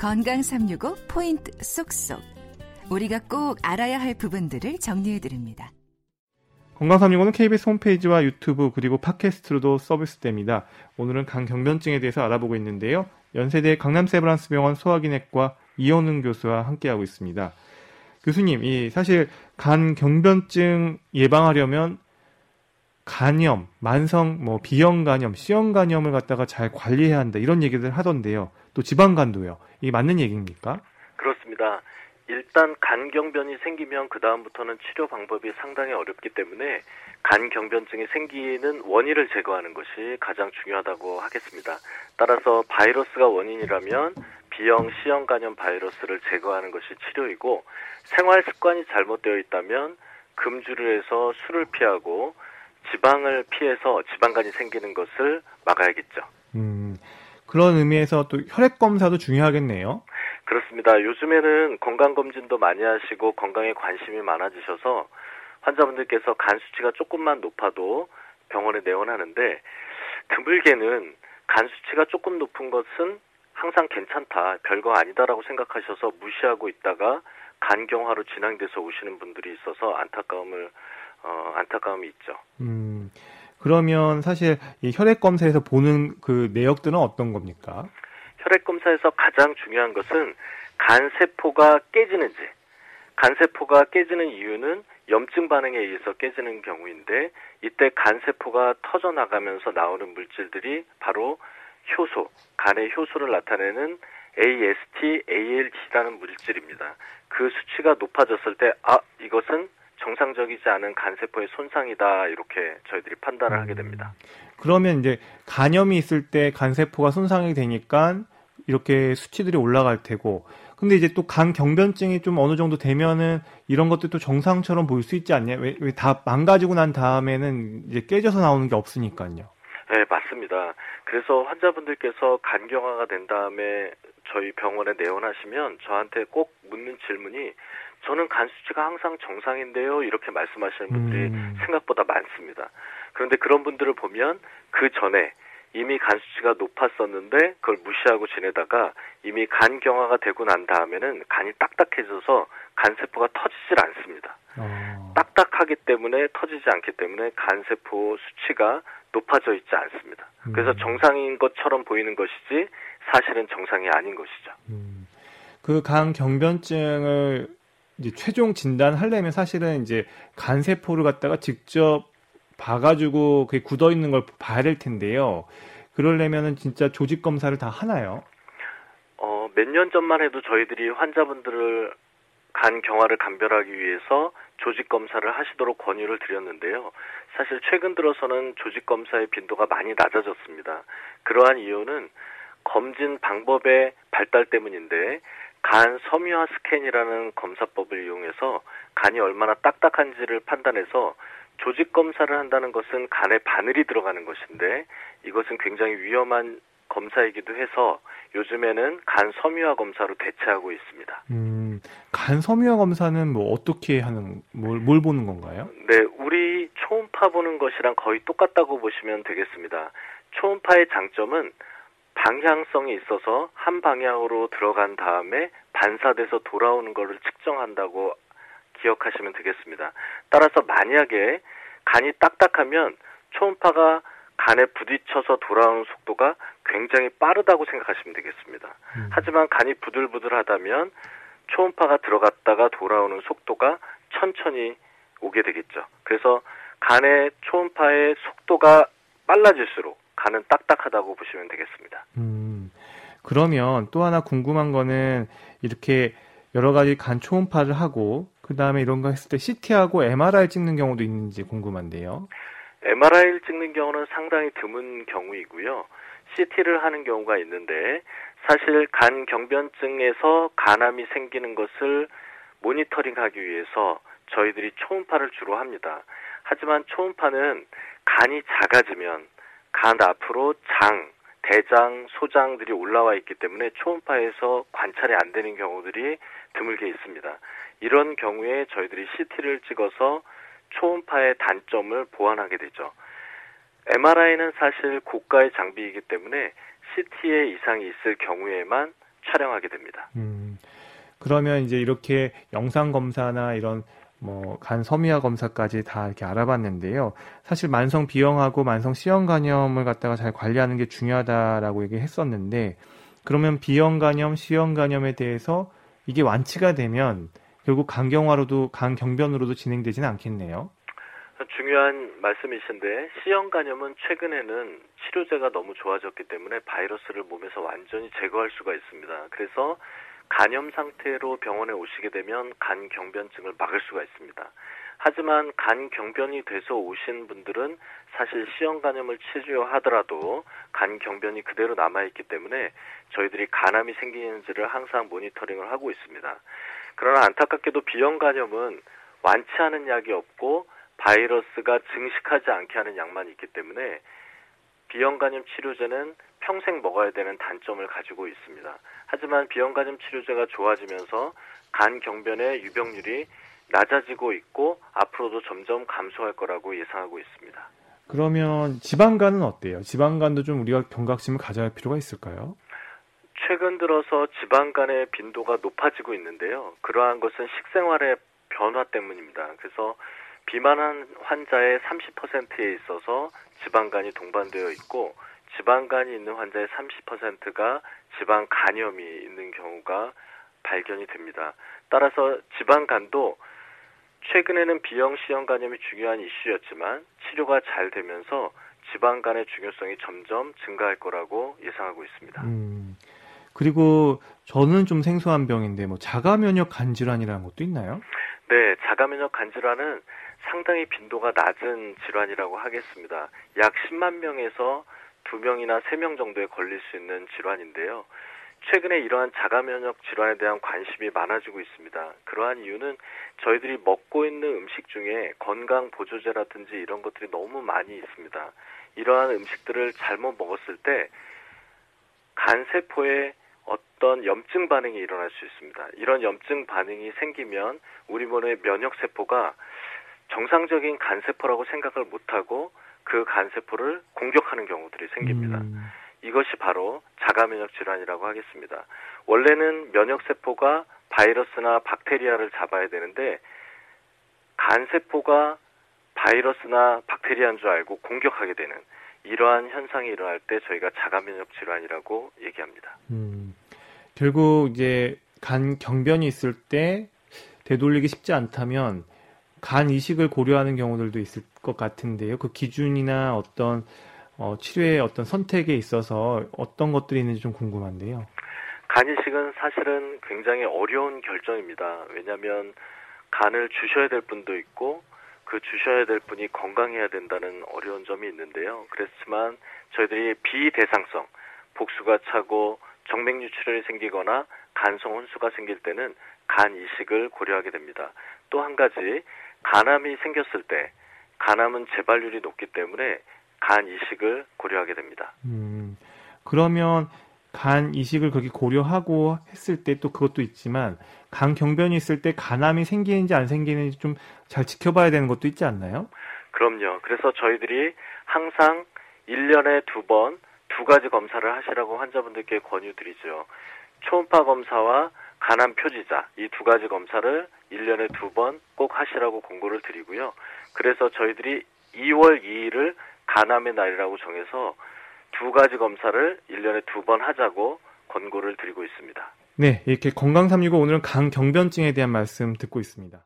건강 365 포인트 쏙쏙. 우리가 꼭 알아야 할 부분들을 정리해 드립니다. 건강 365는 KBS 홈페이지와 유튜브 그리고 팟캐스트로도 서비스됩니다. 오늘은 간 경변증에 대해서 알아보고 있는데요. 연세대 강남세브란스병원 소화기내과 이현웅 교수와 함께하고 있습니다. 교수님, 이 사실 간 경변증 예방하려면 간염, 만성 뭐 비형 간염, C형 간염을 갖다가 잘 관리해야 한다 이런 얘기들 하던데요. 또 지방 간도요. 이게 맞는 얘기입니까? 그렇습니다. 일단 간경변이 생기면 그 다음부터는 치료 방법이 상당히 어렵기 때문에 간경변증이 생기는 원인을 제거하는 것이 가장 중요하다고 하겠습니다. 따라서 바이러스가 원인이라면 B형, C형 간염 바이러스를 제거하는 것이 치료이고 생활 습관이 잘못되어 있다면 금주를 해서 술을 피하고 지방을 피해서 지방간이 생기는 것을 막아야겠죠. 음, 그런 의미에서 또 혈액 검사도 중요하겠네요. 그렇습니다. 요즘에는 건강 검진도 많이 하시고 건강에 관심이 많아지셔서 환자분들께서 간 수치가 조금만 높아도 병원에 내원하는데 드물게는 간 수치가 조금 높은 것은 항상 괜찮다, 별거 아니다라고 생각하셔서 무시하고 있다가 간경화로 진행돼서 오시는 분들이 있어서 안타까움을 어, 안타까움이 있죠. 음, 그러면 사실 이 혈액 검사에서 보는 그 내역들은 어떤 겁니까? 혈액 검사에서 가장 중요한 것은 간 세포가 깨지는지, 간 세포가 깨지는 이유는 염증 반응에 의해서 깨지는 경우인데 이때 간 세포가 터져 나가면서 나오는 물질들이 바로 효소, 간의 효소를 나타내는 AST, ALT라는 물질입니다. 그 수치가 높아졌을 때, 아, 이것은 정상적이지 않은 간세포의 손상이다 이렇게 저희들이 판단을 하게 됩니다. 음, 그러면 이제 간염이 있을 때 간세포가 손상이 되니까 이렇게 수치들이 올라갈 테고 근데 이제 또 간 경변증이 좀 어느 정도 되면은 이런 것들도 정상처럼 보일 수 있지 않냐? 왜 다 망가지고 난 다음에는 이제 깨져서 나오는 게 없으니까요. 네, 맞습니다. 그래서 환자분들께서 간경화가 된 다음에 저희 병원에 내원하시면 저한테 꼭 묻는 질문이 저는 간 수치가 항상 정상인데요. 이렇게 말씀하시는 분들이 음. 생각보다 많습니다. 그런데 그런 분들을 보면 그 전에 이미 간 수치가 높았었는데 그걸 무시하고 지내다가 이미 간 경화가 되고 난 다음에는 간이 딱딱해져서 간세포가 터지질 않습니다. 어. 딱딱하기 때문에 터지지 않기 때문에 간세포 수치가 높아져 있지 않습니다. 음. 그래서 정상인 것처럼 보이는 것이지 사실은 정상이 아닌 것이죠. 음. 그간 경변증을 이제 최종 진단 하려면 사실은 이제 간세포를 갖다가 직접 봐가지고 그게 굳어 있는 걸 봐야 될 텐데요. 그러려면은 진짜 조직 검사를 다 하나요? 어, 몇 년 전만 해도 저희들이 환자분들을 간 경화를 감별하기 위해서 조직 검사를 하시도록 권유를 드렸는데요. 사실 최근 들어서는 조직 검사의 빈도가 많이 낮아졌습니다. 그러한 이유는 검진 방법의 발달 때문인데 간 섬유화 스캔이라는 검사법을 이용해서 간이 얼마나 딱딱한지를 판단해서 조직 검사를 한다는 것은 간에 바늘이 들어가는 것인데 이것은 굉장히 위험한 검사이기도 해서 요즘에는 간 섬유화 검사로 대체하고 있습니다. 음, 간 섬유화 검사는 뭐 어떻게 하는 뭘, 뭘 보는 건가요? 네, 우리 초음파 보는 것이랑 거의 똑같다고 보시면 되겠습니다. 초음파의 장점은 방향성이 있어서 한 방향으로 들어간 다음에 반사돼서 돌아오는 것을 측정한다고 기억하시면 되겠습니다. 따라서 만약에 간이 딱딱하면 초음파가 간에 부딪혀서 돌아오는 속도가 굉장히 빠르다고 생각하시면 되겠습니다. 음. 하지만 간이 부들부들하다면 초음파가 들어갔다가 돌아오는 속도가 천천히 오게 되겠죠. 그래서 간의 초음파의 속도가 빨라질수록 간은 딱딱하다고 보시면 되겠습니다. 음, 그러면 또 하나 궁금한 거는 이렇게 여러 가지 간 초음파를 하고 그 다음에 이런 거 했을 때 CT하고 MRI 찍는 경우도 있는지 궁금한데요. MRI를 찍는 경우는 상당히 드문 경우이고요. CT를 하는 경우가 있는데 사실 간 경변증에서 간암이 생기는 것을 모니터링하기 위해서 저희들이 초음파를 주로 합니다. 하지만 초음파는 간이 작아지면 간 앞으로 장, 대장, 소장들이 올라와 있기 때문에 초음파에서 관찰이 안 되는 경우들이 드물게 있습니다. 이런 경우에 저희들이 CT를 찍어서 초음파의 단점을 보완하게 되죠. MRI는 사실 고가의 장비이기 때문에 CT에 이상이 있을 경우에만 촬영하게 됩니다. 음, 그러면 이제 이렇게 영상 검사나 이런 뭐 간 섬유화 검사까지 다 이렇게 알아봤는데요. 사실 만성 비형하고 만성 C형 간염을 갖다가 잘 관리하는 게 중요하다라고 얘기했었는데 그러면 B형 간염, C형 간염에 대해서 이게 완치가 되면 결국 간경화로도 간경변으로도 진행되지는 않겠네요. 중요한 말씀이신데 C형 간염은 최근에는 치료제가 너무 좋아졌기 때문에 바이러스를 몸에서 완전히 제거할 수가 있습니다. 그래서 간염 상태로 병원에 오시게 되면 간 경변증을 막을 수가 있습니다. 하지만 간 경변이 돼서 오신 분들은 사실 C형 간염을 치료하더라도 간 경변이 그대로 남아 있기 때문에 저희들이 간암이 생기는지를 항상 모니터링을 하고 있습니다. 그러나 안타깝게도 B형 간염은 완치하는 약이 없고 바이러스가 증식하지 않게 하는 약만 있기 때문에 B형 간염 치료제는 평생 먹어야 되는 단점을 가지고 있습니다. 하지만 B형 간염 치료제가 좋아지면서 간 경변의 유병률이 낮아지고 있고 앞으로도 점점 감소할 거라고 예상하고 있습니다. 그러면 지방간은 어때요? 지방간도 좀 우리가 경각심을 가져야 할 필요가 있을까요? 최근 들어서 지방간의 빈도가 높아지고 있는데요. 그러한 것은 식생활의 변화 때문입니다. 그래서 비만한 환자의 30%에 있어서 지방간이 동반되어 있고 지방간이 있는 환자의 30%가 지방 간염이 있는 경우가 발견이 됩니다. 따라서 지방간도 최근에는 B형, C형 간염이 중요한 이슈였지만 치료가 잘 되면서 지방간의 중요성이 점점 증가할 거라고 예상하고 있습니다. 음, 그리고 저는 좀 생소한 병인데 뭐 자가 면역 간 질환이라는 것도 있나요? 네, 자가 면역 간질환은 상당히 빈도가 낮은 질환이라고 하겠습니다. 약 10만 명에서 2명이나 3명 정도에 걸릴 수 있는 질환인데요. 최근에 이러한 자가 면역 질환에 대한 관심이 많아지고 있습니다. 그러한 이유는 저희들이 먹고 있는 음식 중에 건강 보조제라든지 이런 것들이 너무 많이 있습니다. 이러한 음식들을 잘못 먹었을 때 간세포에 어떤 염증 반응이 일어날 수 있습니다. 이런 염증 반응이 생기면 우리 몸의 면역 세포가 정상적인 간세포라고 생각을 못하고 그 간세포를 공격하는 경우들이 생깁니다. 음. 이것이 바로 자가 면역 질환이라고 하겠습니다. 원래는 면역 세포가 바이러스나 박테리아를 잡아야 되는데 간 세포가 바이러스나 박테리아인 줄 알고 공격하게 되는 이러한 현상이 일어날 때 저희가 자가 면역 질환이라고 얘기합니다. 음, 결국 이제 간 경변이 있을 때 되돌리기 쉽지 않다면 간 이식을 고려하는 경우들도 있을 것 같은데요. 그 기준이나 어떤 어, 치료의 어떤 선택에 있어서 어떤 것들이 있는지 좀 궁금한데요. 간 이식은 사실은 굉장히 어려운 결정입니다. 왜냐하면 간을 주셔야 될 분도 있고 그 주셔야 될 분이 건강해야 된다는 어려운 점이 있는데요. 그렇지만 저희들이 비대상성, 복수가 차고 정맥 유출혈이 생기거나 간성 혼수가 생길 때는 간 이식을 고려하게 됩니다. 또 한 가지 간암이 생겼을 때 간암은 재발률이 높기 때문에 간 이식을 고려하게 됩니다. 음, 그러면 간 이식을 그렇게 고려하고 했을 때 또 그것도 있지만 간 경변이 있을 때 간암이 생기는지 안 생기는지 좀 잘 지켜봐야 되는 것도 있지 않나요? 그럼요. 그래서 저희들이 항상 1년에 두 번 두 가지 검사를 하시라고 환자분들께 권유드리죠. 초음파 검사와 간암 표지자 이 두 가지 검사를 1년에 두 번 꼭 하시라고 공고를 드리고요. 그래서 저희들이 2월 2일을 간암의 날이라고 정해서 두 가지 검사를 1년에 두 번 하자고 권고를 드리고 있습니다. 네, 이렇게 건강365 오늘은 간 경변증에 대한 말씀 듣고 있습니다.